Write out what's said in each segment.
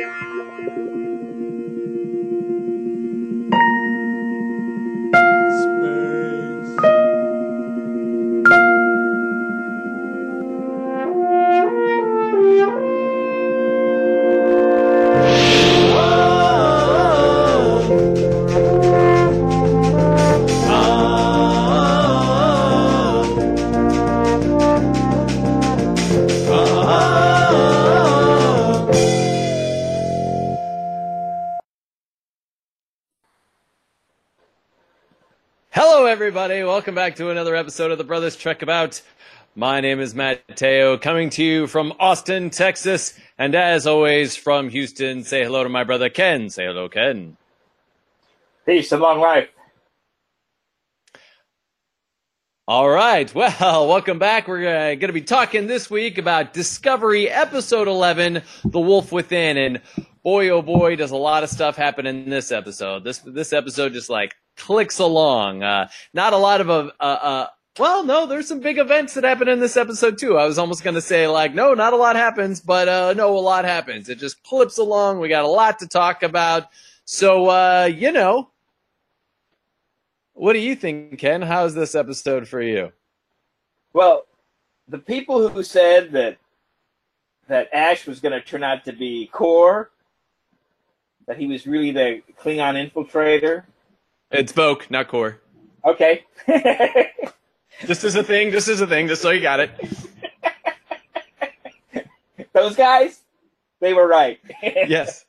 ハハハハ! Welcome back to another episode of the Brothers Trek About. My name is Matteo, coming to you from Austin, Texas, and as always from Houston. Say hello to my brother Ken. Say hello, Ken. Peace and long life. All right. Well, welcome back. We're uh, going to be talking this week about Discovery Episode 11, The Wolf Within. And boy, oh boy, does a lot of stuff happen in this episode. This, this episode just like clicks along. Uh, not a lot of, a. uh, well, no, there's some big events that happen in this episode too. I was almost going to say like, no, not a lot happens, but, uh, no, a lot happens. It just clips along. We got a lot to talk about. So, uh, you know, what do you think, Ken? How's this episode for you? Well, the people who said that that Ash was going to turn out to be Core, that he was really the Klingon infiltrator. It's Voq, not Core. Okay. Just as a thing, just as a thing, just so you got it. Those guys, they were right. yes.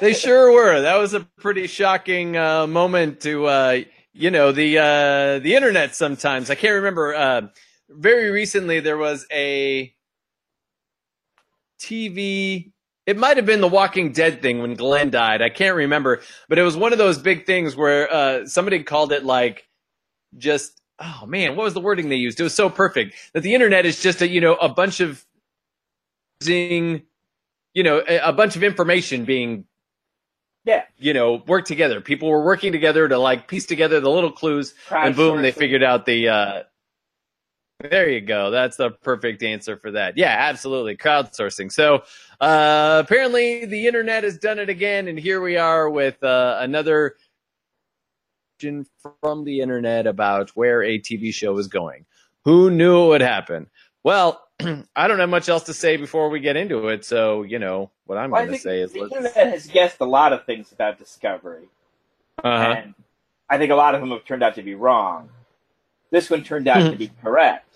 They sure were. That was a pretty shocking uh, moment to, uh, you know, the uh, the internet. Sometimes I can't remember. Uh, very recently, there was a TV. It might have been the Walking Dead thing when Glenn died. I can't remember, but it was one of those big things where uh, somebody called it like just. Oh man, what was the wording they used? It was so perfect that the internet is just a you know a bunch of using you know, a, a bunch of information being, yeah, you know, worked together. People were working together to like piece together the little clues, and boom, they figured out the. uh There you go. That's the perfect answer for that. Yeah, absolutely, crowdsourcing. So uh apparently, the internet has done it again, and here we are with uh, another question from the internet about where a TV show is going. Who knew it would happen? Well, I don't have much else to say before we get into it. So, you know, what I'm well, going to say is the internet has guessed a lot of things about Discovery. Uh-huh. And I think a lot of them have turned out to be wrong. This one turned out to be correct.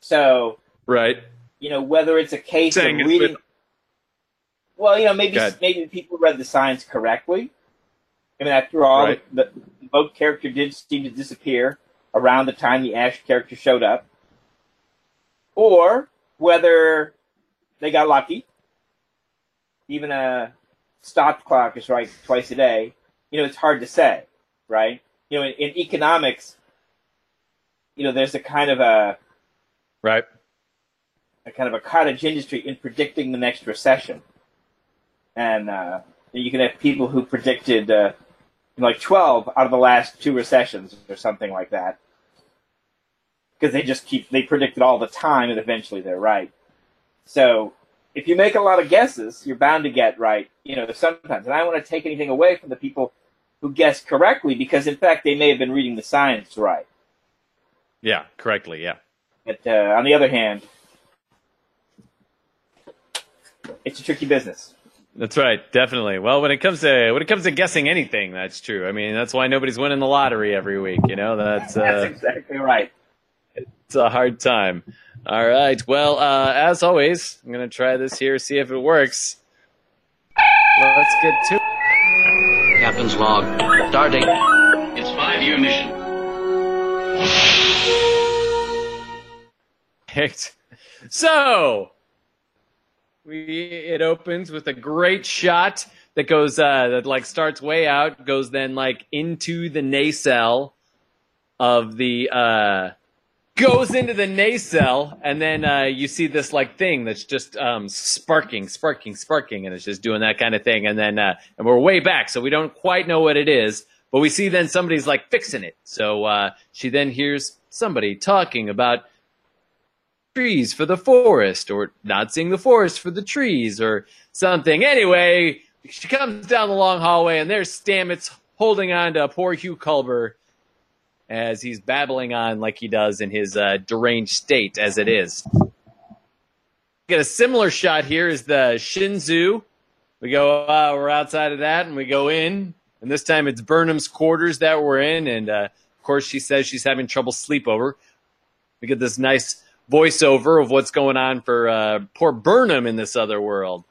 So, right. You know, whether it's a case Saying of reading. With... Well, you know, maybe maybe people read the signs correctly. I mean, after all, right. the, the boat character did seem to disappear around the time the Ash character showed up or whether they got lucky. Even a stop clock is right twice a day. You know, it's hard to say, right? You know, in, in economics, you know, there's a kind of a right, a kind of a cottage industry in predicting the next recession, and uh, you can have people who predicted uh, like 12 out of the last two recessions or something like that because they just keep they predict it all the time and eventually they're right. So if you make a lot of guesses, you're bound to get right, you know, sometimes. And I don't want to take anything away from the people who guess correctly because in fact they may have been reading the science right. Yeah, correctly, yeah. But uh, on the other hand, it's a tricky business. That's right, definitely. Well, when it comes to when it comes to guessing anything, that's true. I mean, that's why nobody's winning the lottery every week. You know, that's uh, that's exactly right it's a hard time. All right. Well, uh, as always, I'm going to try this here, see if it works. Let's get to Captain's log. Starting. It's five-year mission. So, we it opens with a great shot that goes uh, that like starts way out, goes then like into the nacelle of the uh goes into the nacelle, and then uh, you see this like thing that's just um, sparking, sparking, sparking, and it's just doing that kind of thing. And then uh, and we're way back, so we don't quite know what it is, but we see then somebody's like fixing it. So uh, she then hears somebody talking about trees for the forest, or not seeing the forest for the trees, or something. Anyway, she comes down the long hallway, and there's Stamets holding on to poor Hugh Culber as he's babbling on like he does in his uh, deranged state as it is. Get a similar shot here is the Shenzhou. We go, uh, we're outside of that, and we go in, and this time it's Burnham's quarters that we're in, and uh, of course she says she's having trouble sleepover. We get this nice voiceover of what's going on for uh, poor Burnham in this other world.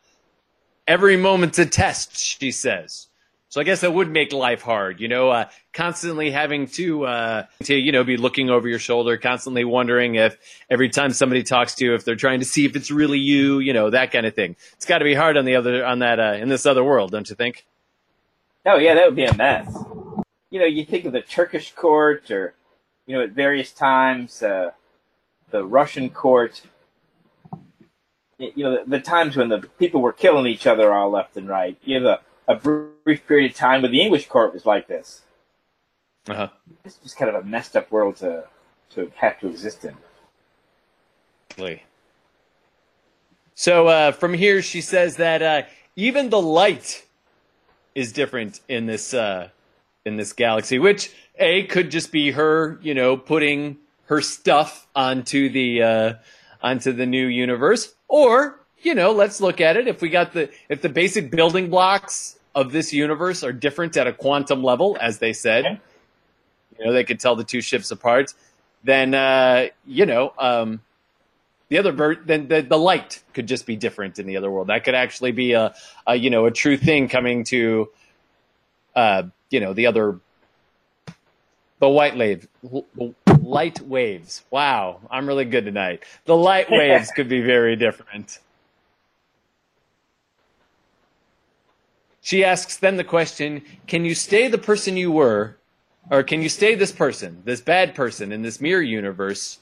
Every moment's a test, she says. So I guess that would make life hard, you know, uh, constantly having to, uh, to, you know, be looking over your shoulder, constantly wondering if every time somebody talks to you, if they're trying to see if it's really you, you know, that kind of thing. It's got to be hard on the other, on that, uh, in this other world, don't you think? Oh yeah, that would be a mess. You know, you think of the Turkish court, or you know, at various times, uh, the Russian court. You know, the, the times when the people were killing each other all left and right. You have a a brief period of time when the English court was like this. Uh-huh. It's just kind of a messed up world to to have to exist in. So uh, from here, she says that uh, even the light is different in this uh, in this galaxy, which a could just be her, you know, putting her stuff onto the uh, onto the new universe, or you know, let's look at it. If we got the if the basic building blocks of this universe are different at a quantum level, as they said, Okay. you know, they could tell the two ships apart. Then uh, you know, um, the other ver- then the, the light could just be different in the other world. That could actually be a, a you know a true thing coming to uh, you know the other the white wave light waves. Wow, I'm really good tonight. The light waves could be very different. She asks then the question, can you stay the person you were or can you stay this person, this bad person in this mirror universe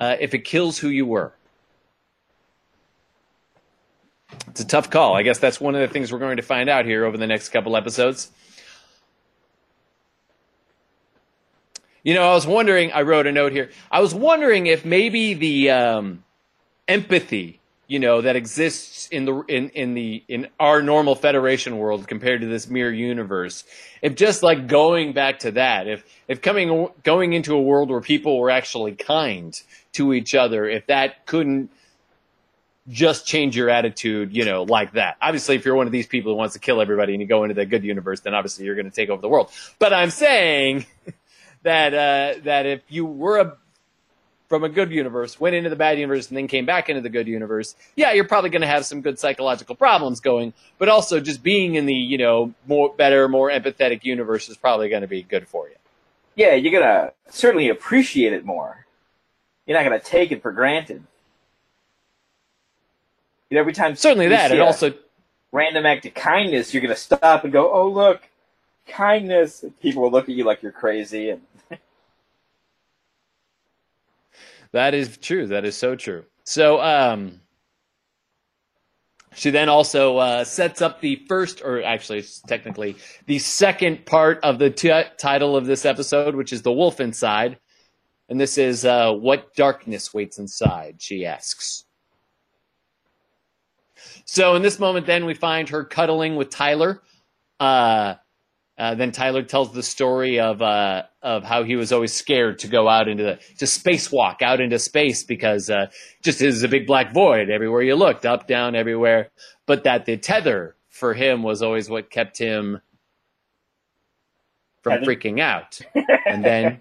uh, if it kills who you were? It's a tough call. I guess that's one of the things we're going to find out here over the next couple episodes. You know, I was wondering, I wrote a note here. I was wondering if maybe the um, empathy, you know, that exists in the in, in the in our normal Federation world compared to this mirror universe, if just like going back to that, if if coming going into a world where people were actually kind to each other, if that couldn't just change your attitude, you know, like that. Obviously, if you're one of these people who wants to kill everybody and you go into the good universe, then obviously you're going to take over the world. But I'm saying that uh, that if you were a from a good universe, went into the bad universe, and then came back into the good universe, yeah, you're probably going to have some good psychological problems going. But also, just being in the you know more better, more empathetic universe is probably going to be good for you. Yeah, you're gonna certainly appreciate it more. You're not gonna take it for granted. You know, every time Certainly that, and also random act of kindness, you're gonna stop and go, "Oh, look, kindness." People will look at you like you're crazy, and That is true. That is so true. So, um, she then also uh, sets up the first, or actually, technically, the second part of the t- title of this episode, which is The Wolf Inside. And this is uh, What Darkness Waits Inside, she asks. So, in this moment, then we find her cuddling with Tyler. Uh, uh, then Tyler tells the story of uh, of how he was always scared to go out into the to spacewalk out into space because uh, just is a big black void everywhere you looked, up, down, everywhere. But that the tether for him was always what kept him from Tether? freaking out. And then,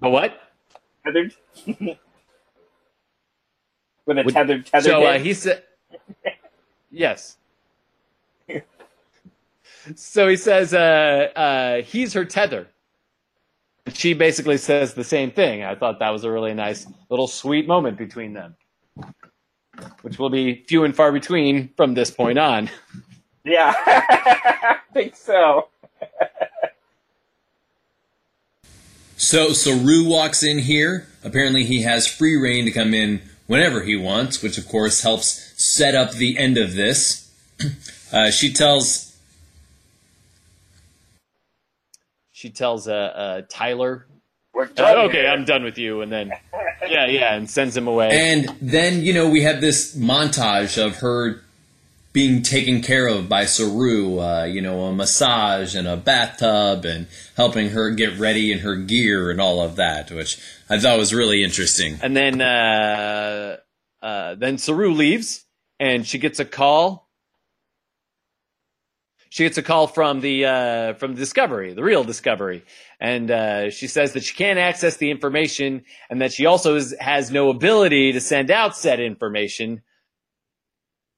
but what? tethered. With a tethered, tethered. So uh, he said, yes. So he says uh, uh, he's her tether. She basically says the same thing. I thought that was a really nice little sweet moment between them, which will be few and far between from this point on. Yeah, I think so. So Saru walks in here. Apparently, he has free reign to come in whenever he wants, which of course helps set up the end of this. Uh, she tells She tells uh, uh, Tyler We're done. okay, here. I'm done with you, and then yeah, yeah, and sends him away. And then, you know, we have this montage of her being taken care of by Saru, uh, you know, a massage and a bathtub and helping her get ready in her gear and all of that, which I thought was really interesting. And then uh, uh, then Saru leaves, and she gets a call. She gets a call from the uh, from Discovery, the real Discovery, and uh, she says that she can't access the information, and that she also is, has no ability to send out said information.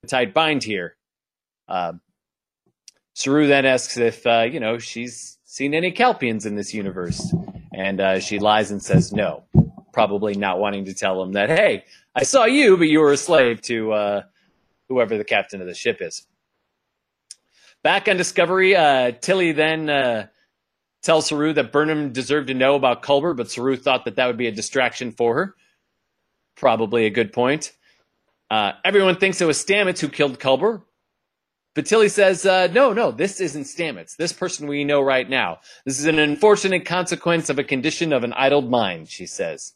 The tight bind here. Uh, Saru then asks if uh, you know she's seen any Kelpians in this universe, and uh, she lies and says no probably not wanting to tell him that, hey, I saw you, but you were a slave to uh, whoever the captain of the ship is. Back on Discovery, uh, Tilly then uh, tells Saru that Burnham deserved to know about Culber, but Saru thought that that would be a distraction for her. Probably a good point. Uh, everyone thinks it was Stamets who killed Culber, but Tilly says, uh, no, no, this isn't Stamets. This person we know right now. This is an unfortunate consequence of a condition of an idled mind, she says.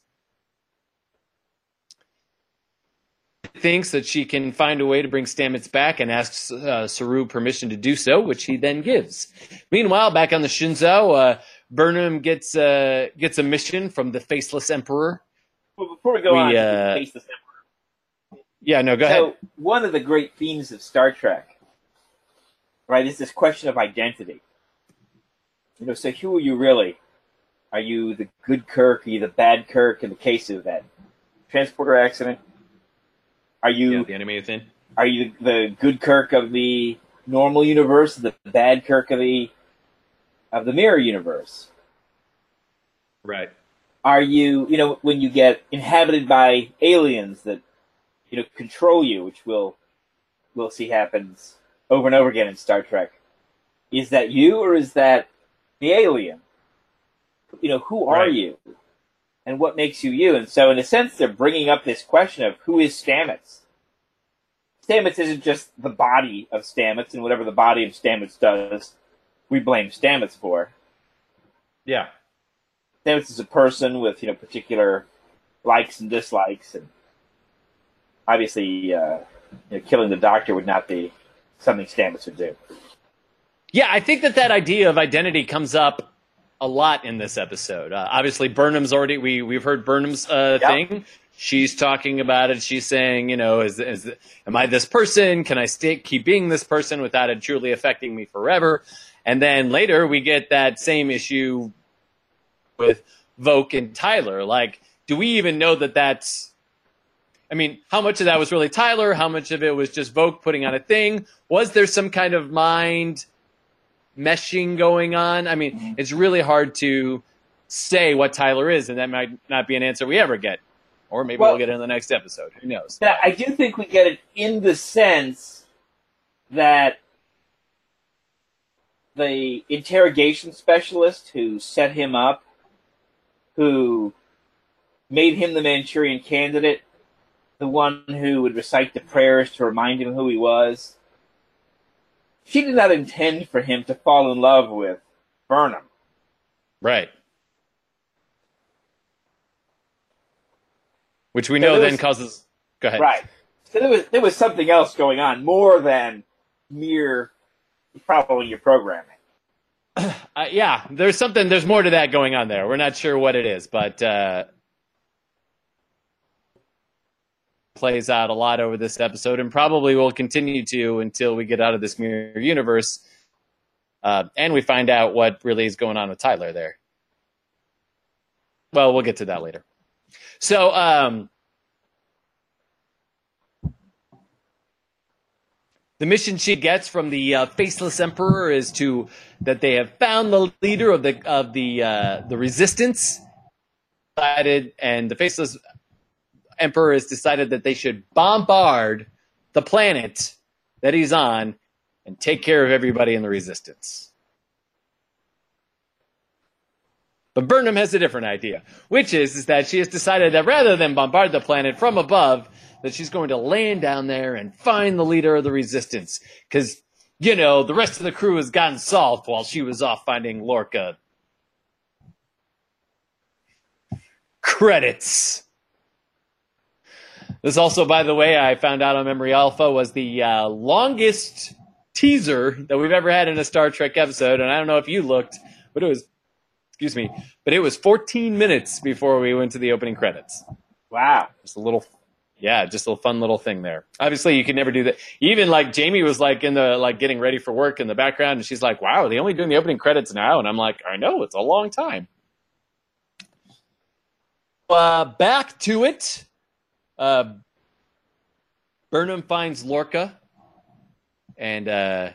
Thinks that she can find a way to bring Stamets back and asks uh, Saru permission to do so, which he then gives. Meanwhile, back on the Shenzhou, uh, Burnham gets uh, gets a mission from the Faceless Emperor. Well, before we go We, on, to uh, face this Yeah, no, go so ahead. So one of the great themes of Star Trek, right, is this question of identity. You know, so who are you really? Are you the good Kirk? Are you the bad Kirk? In the case of that transporter accident, are you Yeah, the animated thing. are you the good Kirk of the normal universe, the bad Kirk of the of the mirror universe? Right. Are you, you know, when you get inhabited by aliens that, you know, control you, which we'll we'll see happens over and over again in Star Trek? Is that you or is that the alien? You know, who are Right. you, and what makes you you? And so, in a sense, they're bringing up this question of who is Stamets. Stamets isn't just the body of Stamets, and whatever the body of Stamets does, we blame Stamets for. Yeah. Stamets is a person with you know particular likes and dislikes, and obviously, uh, you know, killing the Doctor would not be something Stamets would do. Yeah, I think that that idea of identity comes up a lot in this episode. Uh, obviously, Burnham's already we we've heard Burnham's uh, Yep. thing. She's talking about it. She's saying, you know, is is am I this person? Can I stay keep being this person without it truly affecting me forever? And then later we get that same issue with Voq and Tyler. Like, do we even know that that's? I mean, how much of that was really Tyler? How much of it was just Voq putting on a thing? Was there some kind of mind meshing going on? I mean, mm-hmm. it's really hard to say what Tyler is, and that might not be an answer we ever get. Or maybe Well- we'll get it in the next episode. Who knows? Now, I do think we get it in the sense that the interrogation specialist who set him up, who made him the Manchurian candidate, the one who would recite the prayers to remind him who he was, she did not intend for him to fall in love with Burnham. Right. Which we So know there then causes. Go ahead. Right. So there was there was something else going on more than mere following your programming. Uh, yeah, there's something. There's more to that going on there. We're not sure what it is, but uh, plays out a lot over this episode, and probably will continue to until we get out of this mirror universe, uh, and we find out what really is going on with Tyler there. Well, we'll get to that later. So, um, the mission she gets from the uh, faceless emperor is to that they have found the leader of the of the uh, the resistance and the faceless emperor has decided that they should bombard the planet that he's on and take care of everybody in the resistance but Burnham has a different idea, which is, is that she has decided that rather than bombard the planet from above, that she's going to land down there and find the leader of the resistance. Because, you know, the rest of the crew has gotten solved while she was off finding Lorca. credits. This also, by the way, I found out on Memory Alpha was the uh, longest teaser that we've ever had in a Star Trek episode, and I don't know if you looked, but it was, excuse me, but it was 14 minutes before we went to the opening credits. Wow. Just a little, yeah, just a fun little thing there. Obviously, you can never do that. Even like Jamie was like in the like getting ready for work in the background, and she's like, "Wow, they only doing the opening credits now," and I'm like, "I know, it's a long time." Uh, back to it. Uh, Burnham finds Lorca, and uh,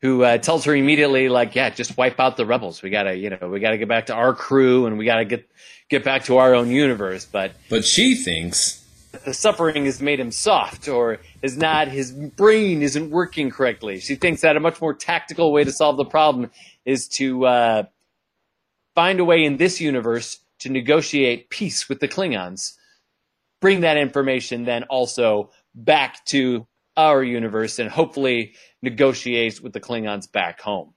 who uh, tells her immediately, like, "Yeah, just wipe out the rebels. We gotta, you know, we gotta get back to our crew, and we gotta get get back to our own universe." But But she thinks the suffering has made him soft or is not his brain isn't working correctly. She thinks that a much more tactical way to solve the problem is to uh, find a way in this universe to negotiate peace with the Klingons. Bring that information then also back to our universe and hopefully negotiate with the Klingons back home.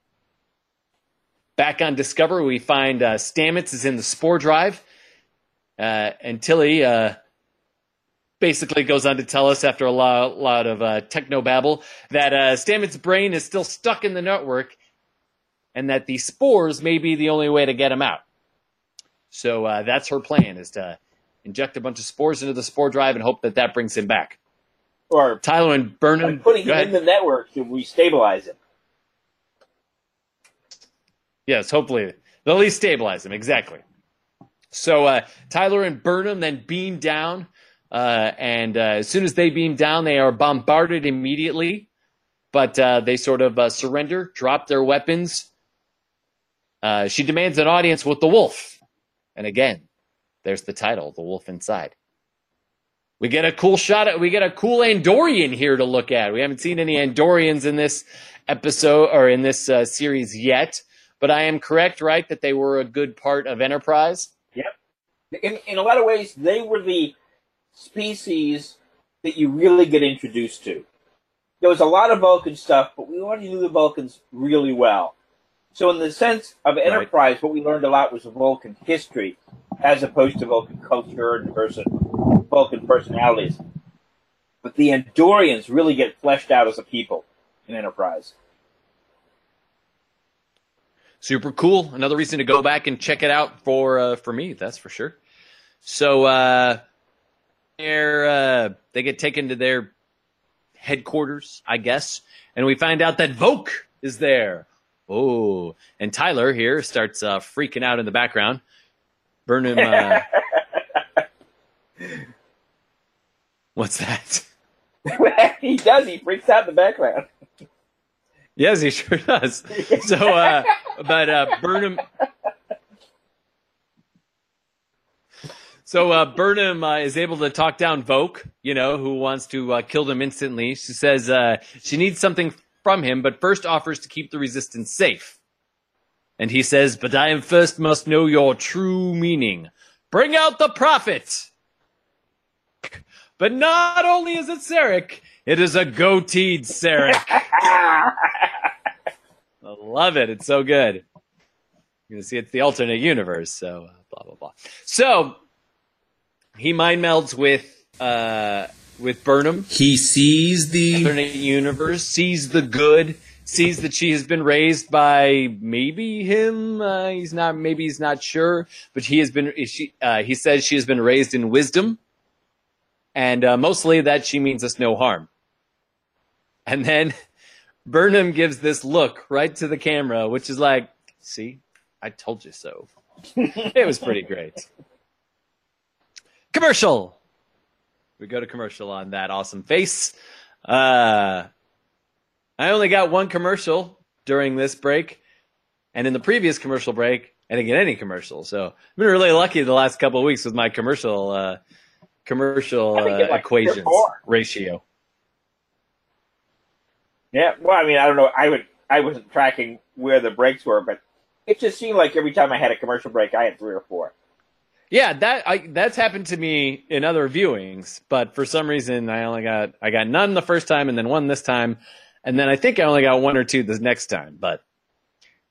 Back on Discover, we find uh, Stamets is in the spore drive, uh, and Tilly uh, basically goes on to tell us after a lot, lot of uh, techno babble that uh, Stamets' brain is still stuck in the network, and that the spores may be the only way to get him out. So uh, that's her plan: is to inject a bunch of spores into the spore drive and hope that that brings him back. Or Tyler and Burnham, putting him ahead. in the network to restabilize him. Yes, hopefully they'll at least stabilize him. Exactly. So uh, Tyler and Burnham then beam down, uh, and uh, as soon as they beam down, they are bombarded immediately. But uh, they sort of uh, surrender, drop their weapons. Uh, she demands an audience with the wolf, and again, there's the title, "The Wolf Inside." We get a cool shot at we get a cool Andorian here to look at. We haven't seen any Andorians in this episode or in this uh, series yet, but I am correct, right, that they were a good part of Enterprise. In, in a lot of ways, they were the species that you really get introduced to. There was a lot of Vulcan stuff, but we already knew the Vulcans really well. So, in the sense of Enterprise, what we learned a lot was Vulcan history, as opposed to Vulcan culture and person, Vulcan personalities. But the Andorians really get fleshed out as a people in Enterprise. Super cool. Another reason to go back and check it out for uh, for me. That's for sure. So uh, uh, they get taken to their headquarters, I guess, and we find out that Voq is there. Oh, and Tyler here starts uh, freaking out in the background. Burnham, uh, what's that? he does. He freaks out in the background. Yes, he sure does. So, uh, but uh, Burnham. So uh, Burnham uh, is able to talk down Voq, you know, who wants to uh, kill them instantly. She says uh, she needs something from him, but first offers to keep the resistance safe. And he says, "But I am first must know your true meaning. Bring out the prophet." But not only is it Sarek, it is a goateed Sarek. I love it. It's so good. You're gonna see it's the alternate universe, so uh, blah blah blah. So he mind melds with uh with Burnham, he sees the alternate universe, sees the good, sees that she has been raised by maybe him. Uh, he's not, maybe he's not sure, but he has been. She, uh, he says she has been raised in wisdom, and uh, mostly that she means us no harm. And then Burnham gives this look right to the camera, which is like, "See, I told you so." it was pretty great. Commercial. We go to commercial on that awesome face. Uh, I only got one commercial during this break, and in the previous commercial break, I didn't get any commercial. So I've been really lucky the last couple of weeks with my commercial uh, commercial uh, like equations ratio. Yeah, well, I mean, I don't know. I would, I wasn't tracking where the breaks were, but it just seemed like every time I had a commercial break, I had three or four. Yeah, that I, that's happened to me in other viewings, but for some reason I only got I got none the first time and then one this time, and then I think I only got one or two the next time. But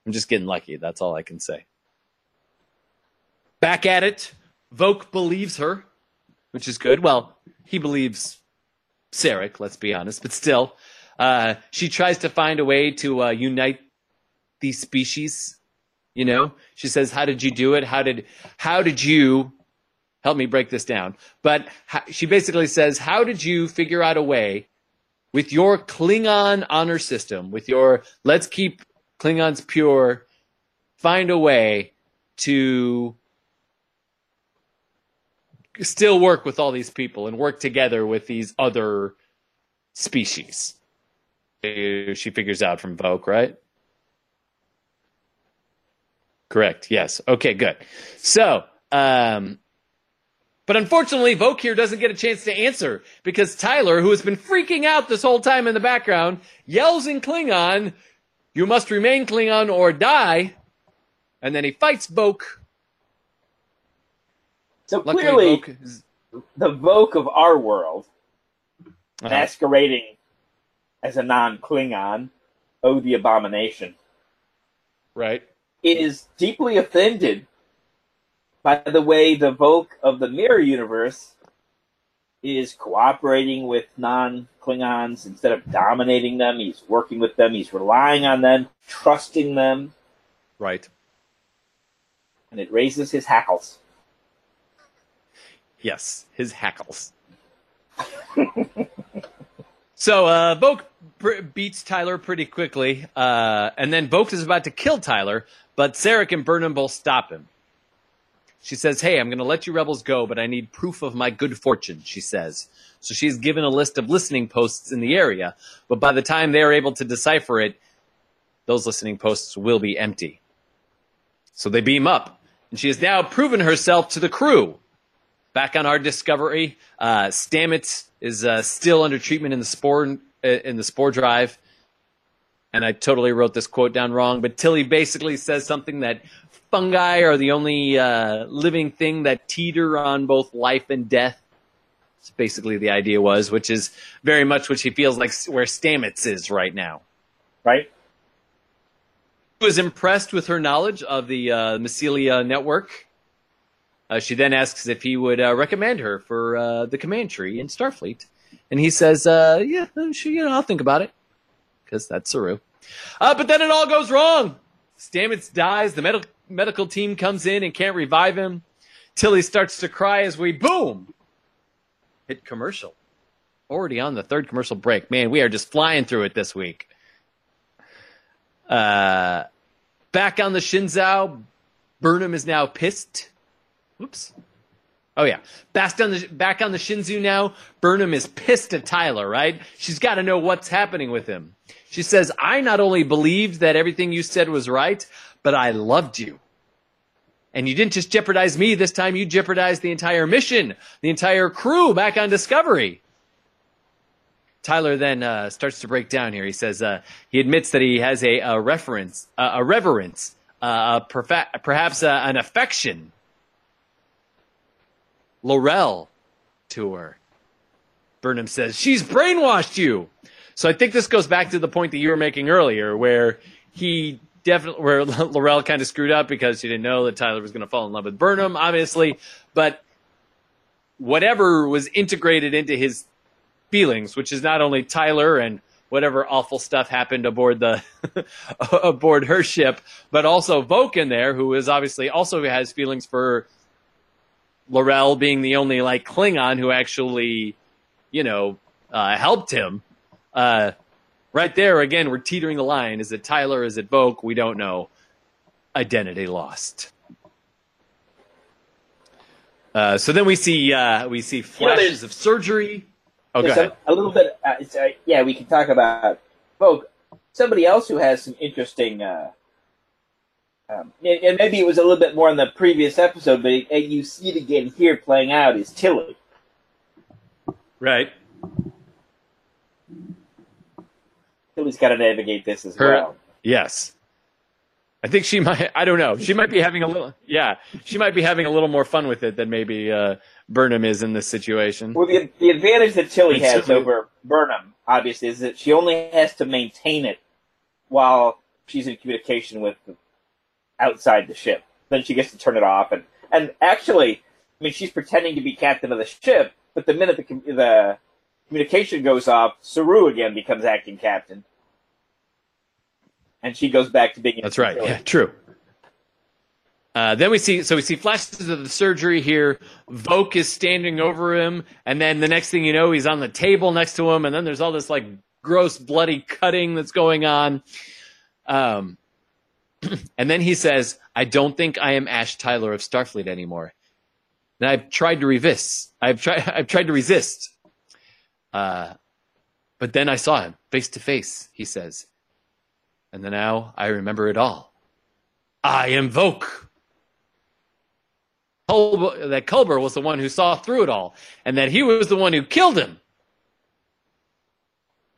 I'm just getting lucky. That's all I can say. Back at it, Voq believes her, which is good. Well, he believes Sarek, let's be honest, but still, uh, she tries to find a way to uh, unite these species. You know, she says, "How did you do it? How did how did you help me break this down?" But she basically says, "How did you figure out a way with your Klingon honor system, with your let's keep Klingons pure, find a way to still work with all these people and work together with these other species?" She figures out from Voq, right? Correct. Yes. Okay, good. So, um, but unfortunately, Voq here doesn't get a chance to answer because Tyler, who has been freaking out this whole time in the background, yells in Klingon, You must remain Klingon or die. And then he fights Voq. So Luckily, clearly, Voq is, the Voq of our world, uh-huh. masquerading as a non-Klingon, oh the abomination, right. is deeply offended by the way the Voq of the Mirror Universe is cooperating with non-Klingons instead of dominating them. He's working with them. He's relying on them, trusting them, Right. and it raises his hackles. Yes, his hackles. so uh, beats Tyler pretty quickly, uh, and then Voq is about to kill Tyler, but Sarek and Burnham both stop him. She says, "Hey, I'm going to let you rebels go, but I need proof of my good fortune." She says. So she's given a list of listening posts in the area, but by the time they are able to decipher it, those listening posts will be empty. So they beam up, and she has now proven herself to the crew back on our discovery. Uh, Stamets is uh, still under treatment in the spore uh, in the spore drive, and I totally wrote this quote down wrong. But Tilly basically says something that fungi are the only uh, living thing that teeter on both life and death. That's basically the idea was, which is very much what she feels like where Stamets is right now. Right? was impressed with her knowledge of the uh, Mycelial network. Uh, she then asks if he would uh, recommend her for uh, the command tree in Starfleet, and he says, uh, "Yeah, sure, you know, I'll think about it, because that's Saru." Uh, but then it all goes wrong. Stamets dies. The med- medical team comes in and can't revive him. Tilly starts to cry as we boom hit commercial. Already on the third commercial break. Man, we are just flying through it this week. Uh, back on the Shenzhou, Burnham is now pissed. Whoops. Oh yeah, back on the back on the Shenzhou now. Burnham is pissed at Tyler. Right? She's got to know what's happening with him. She says, "I not only believed that everything you said was right, but I loved you." And you didn't just jeopardize me this time, you jeopardized the entire mission, the entire crew back on Discovery. Tyler then uh, starts to break down here. He says uh, he admits that he has a, a reference, uh, a reverence, uh, a perfa- perhaps uh, an affection. L'Rell to her. Burnham says she's brainwashed you. So I think this goes back to the point that you were making earlier, where he definitely, where L'Rell kind of screwed up because she didn't know that Tyler was going to fall in love with Burnham, obviously, but whatever was integrated into his feelings, which is not only Tyler and whatever awful stuff happened aboard the aboard her ship, but also Voq in there, who is obviously also has feelings for L'Rell being the only like Klingon who actually, you know, uh, helped him. Uh, right there, again, we're teetering the line. Is it Tyler? Is it Voq? We don't know. Identity lost. Uh, so then we see uh, we see flashes of surgery. Oh, go ahead. A, a little bit. Uh, it's, uh, yeah, we can talk about Voq. Somebody else who has some interesting. Uh, um, and and maybe it was a little bit more in the previous episode, but it, you see it again here playing out is Tilly. Right. Tilly's got to navigate this as Her- well. Yes. I think she might. I don't know. She might be having a little. Yeah, she might be having a little more fun with it than maybe uh, Burnham is in this situation. Well, the, the advantage that Tilly And has over Burnham, obviously, is that she only has to maintain it while she's in communication with outside the ship. Then she gets to turn it off, and and actually, I mean, she's pretending to be captain of the ship, but the minute the the communication goes off, Saru again becomes acting captain, and she goes back to being. That's right. Yeah, true. Uh, then we see, so we see flashes of the surgery here. Voq is standing over him, and then the next thing you know, he's on the table next to him, and then there's all this like gross, bloody cutting that's going on. Um, and then he says, "I don't think I am Ash Tyler of Starfleet anymore." And I've tried to resist. I've tried. I've tried to resist. Uh, but then I saw him face to face. He says, and now I remember it all. I am Voq. Culber, that Culber was the one who saw through it all, and that he was the one who killed him.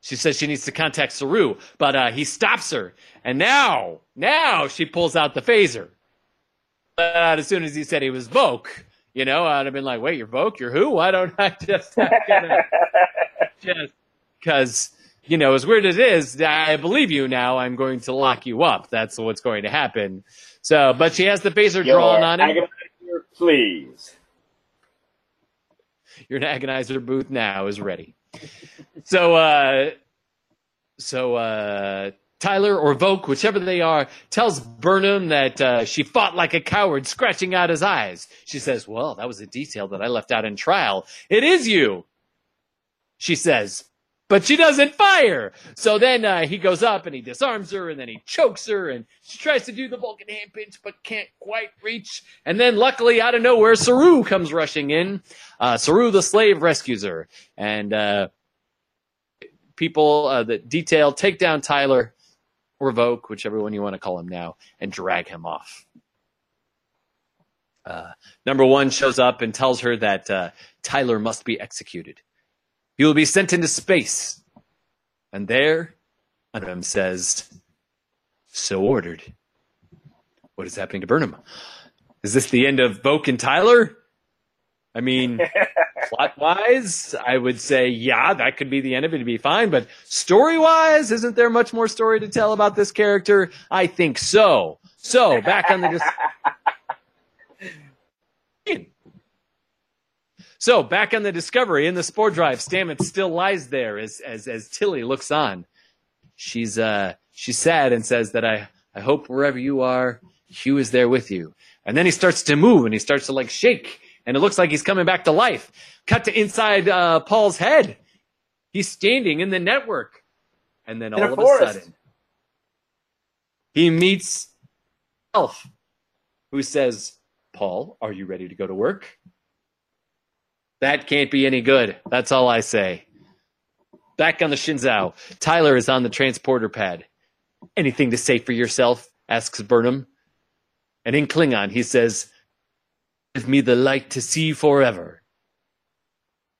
She says she needs to contact Saru, but uh, he stops her, and now, now she pulls out the phaser. But as soon as he said he was Voq, you know, I'd have been like, "Wait, you're Voq? You're who? Why don't I just just because you know, as weird as it is, I believe you now. I'm going to lock you up. That's what's going to happen." So, but she has the phaser drawn on agonizer, please. Your agonizer booth now is ready. So, uh, so uh, Tyler or Voq, whichever they are, tells Burnham that uh, she fought like a coward, scratching out his eyes. She says, "Well, that was a detail that I left out in trial. It is you," she says. But she doesn't fire. So then uh, he goes up and he disarms her and then he chokes her and she tries to do the Vulcan hand pinch but can't quite reach. And then luckily out of nowhere, Saru comes rushing in. Uh, Saru the slave rescues her. And uh, people uh, that detail take down Tyler or Voq, whichever one you want to call him now, and drag him off. Uh, number one shows up and tells her that uh, Tyler must be executed. He will be sent into space. And there, Burnham says, So ordered. What is happening to Burnham? Is this the end of Voq and Tyler? I mean, plot wise, I would say, yeah, that could be the end of it. It'd be fine. But story wise, isn't there much more story to tell about this character? I think so. So, back on the. Dis- so, back on the Discovery in the Spore Drive, Stamets still lies there as, as, as Tilly looks on. She's, uh, she's sad and says that I, I hope wherever you are, Hugh is there with you. And then he starts to move and he starts to like shake and it looks like he's coming back to life. Cut to inside uh, Paul's head. He's standing in the network. And then In all a of forest. a sudden, he meets Elf, who says, Paul, are you ready to go to work? That can't be any good. That's all I say. Back on the Shenzhou, Tyler is on the transporter pad. Anything to say for yourself? asks Burnham. And in Klingon, he says, Give me the light to see forever.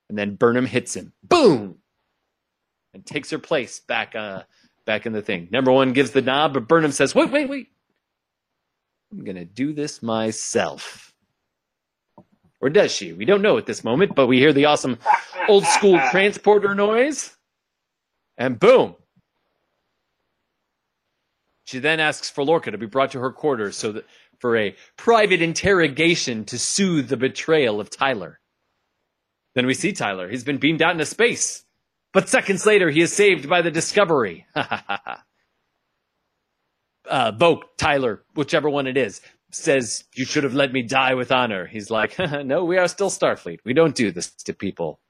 And then Burnham hits him. Boom! And takes her place back uh back in the thing. Number one gives the nod, but Burnham says, Wait, wait, wait. I'm gonna do this myself. Or does she? We don't know at this moment, but we hear the awesome old school transporter noise. And boom. She then asks for Lorca to be brought to her quarters so that for a private interrogation to soothe the betrayal of Tyler. Then we see Tyler. He's been beamed out into space. But seconds later, he is saved by the Discovery. Ha ha ha. Uh, Voq, Tyler, whichever one it is, says, You should have let me die with honor. He's like, No, we are still Starfleet. We don't do this to people.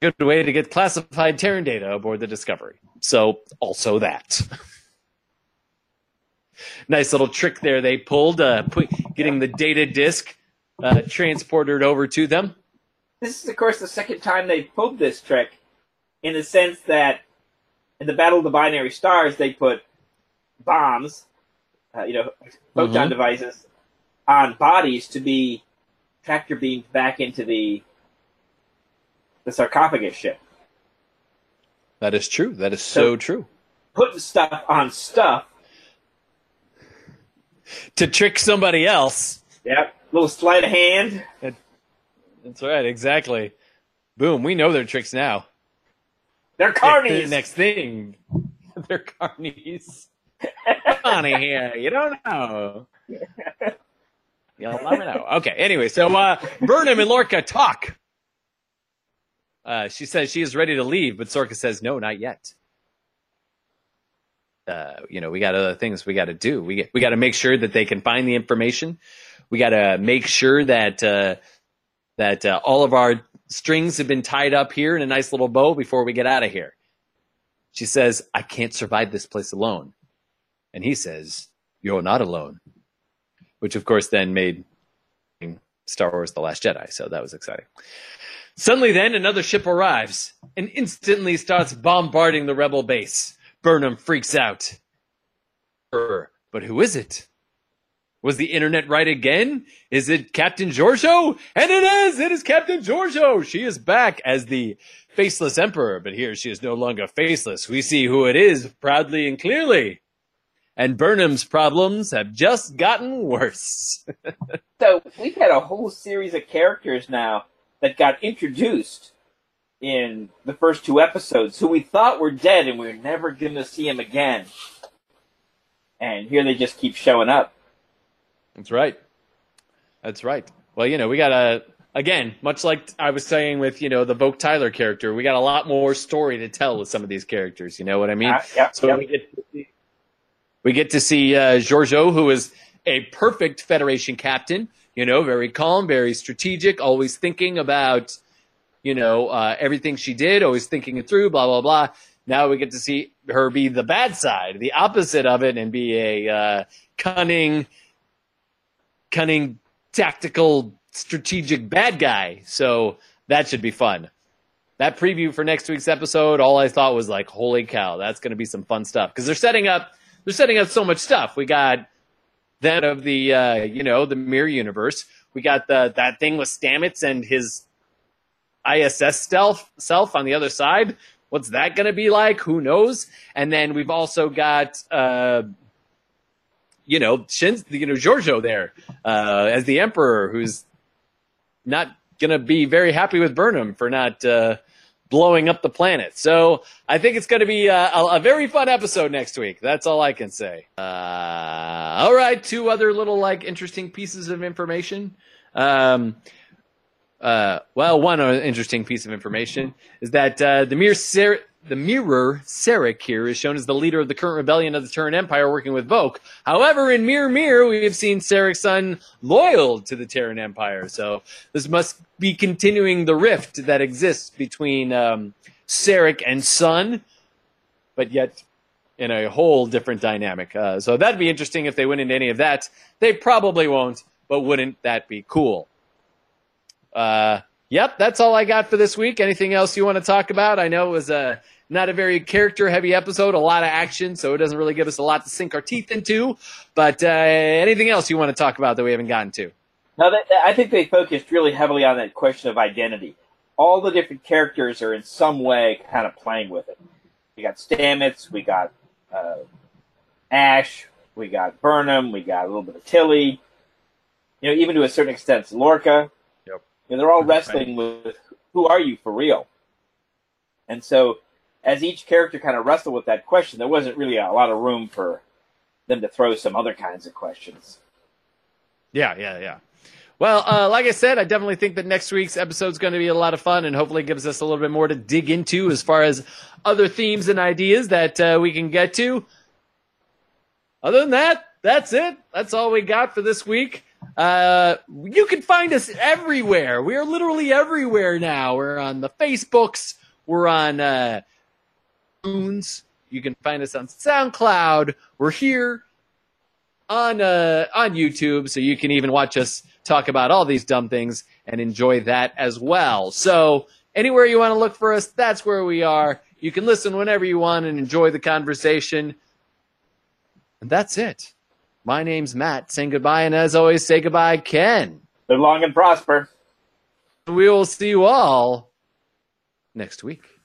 Good way to get classified Terran data aboard the Discovery. So, also that. nice little trick there they pulled, uh, getting the data disk uh, transported over to them. This is, of course, the second time they pulled this trick, in the sense that in the Battle of the Binary Stars, they put bombs, uh, you know, photon Mhm. devices, on bodies to be tractor beamed back into the the sarcophagus ship. That is true. That is So- so true. Putting stuff on stuff. To trick somebody else. Yep. Little sleight of hand. That's right, exactly. Boom, we know their tricks now. They're The carnies. next thing, they're carnies. On here, you don't know. You'll never know. Okay. Anyway, so uh, Burnham and Lorca talk. Uh, she says she is ready to leave, but Lorca says no, not yet. Uh, you know, we got other things we got to do. We get, we got to make sure that they can find the information. We got to make sure that uh, that uh, all of our strings have been tied up here in a nice little bow before we get out of here. She says, "I can't survive this place alone," and he says, "You're not alone," which of course then made Star Wars: The Last Jedi. So that was exciting. Suddenly, then another ship arrives and instantly starts bombarding the rebel base. Burnham freaks out. But who is it? Was the internet right again? Is it Captain Georgiou? And it is! It is Captain Georgiou! She is back as the faceless emperor, but here she is no longer faceless. We see who it is proudly and clearly. And Burnham's problems have just gotten worse. So we've had a whole series of characters now that got introduced in the first two episodes who we thought were dead and we were never going to see them again. And here they just keep showing up. That's right. That's right. Well, you know, we got a again, much like I was saying with you know the Voq Tyler character, we got a lot more story to tell with some of these characters. You know what I mean? Uh, yep, so yep. we get we get to see uh, Georgiou, who is a perfect Federation captain. You know, very calm, very strategic, always thinking about you know uh, everything she did, always thinking it through. Blah blah blah. Now we get to see her be the bad side, the opposite of it, and be a uh, cunning, cunning, tactical, strategic bad guy. So that should be fun. That preview for next week's episode, all I thought was like, holy cow, that's going to be some fun stuff because they're setting up, they're setting up so much stuff. We got that of the, uh, you know, the mirror universe. We got the that thing with Stamets and his ISS stealth self on the other side. What's that going to be like? Who knows? And then we've also got, uh, you know, Shin, you know, Georgiou there uh, as the emperor, who's not going to be very happy with Burnham for not uh, blowing up the planet. So I think it's going to be a, a, a very fun episode next week. That's all I can say. Uh, all right, two other little like interesting pieces of information. Um, uh, well, one uh, interesting piece of information is that uh, the mere Ser- the mirror Sarek here is shown as the leader of the current rebellion of the Terran Empire, working with Voq. However, in Mirror Mirror, we have seen Sarek's son loyal to the Terran Empire. So this must be continuing the rift that exists between um, Sarek and son, but yet in a whole different dynamic. Uh, so that'd be interesting if they went into any of that. They probably won't, but wouldn't that be cool? Uh, yep, that's all I got for this week. Anything else you want to talk about? I know it was a not a very character heavy episode, a lot of action, so it doesn't really give us a lot to sink our teeth into. But uh, anything else you want to talk about that we haven't gotten to? Now, that, I think they focused really heavily on that question of identity. All the different characters are in some way kind of playing with it. We got Stamets, we got uh, Ash, we got Burnham, we got a little bit of Tilly. You know, even to a certain extent, Lorca. Yep. You know, they're all wrestling with who are you for real? And so, as each character kind of wrestled with that question, there wasn't really a lot of room for them to throw some other kinds of questions. Yeah, yeah, yeah. Well, uh, like I said, I definitely think that next week's episode is going to be a lot of fun and hopefully gives us a little bit more to dig into as far as other themes and ideas that uh, we can get to. Other than that, that's it. That's all we got for this week. Uh, you can find us everywhere. We are literally everywhere now. We're on the Facebooks. We're on uh. You can find us on SoundCloud. We're here on uh, on YouTube, so you can even watch us talk about all these dumb things and enjoy that as well. So anywhere you want to look for us, that's where we are. You can listen whenever you want and enjoy the conversation. And that's it. My name's Matt, saying goodbye, and as always, say goodbye, Ken. Live long and prosper. We will see you all next week.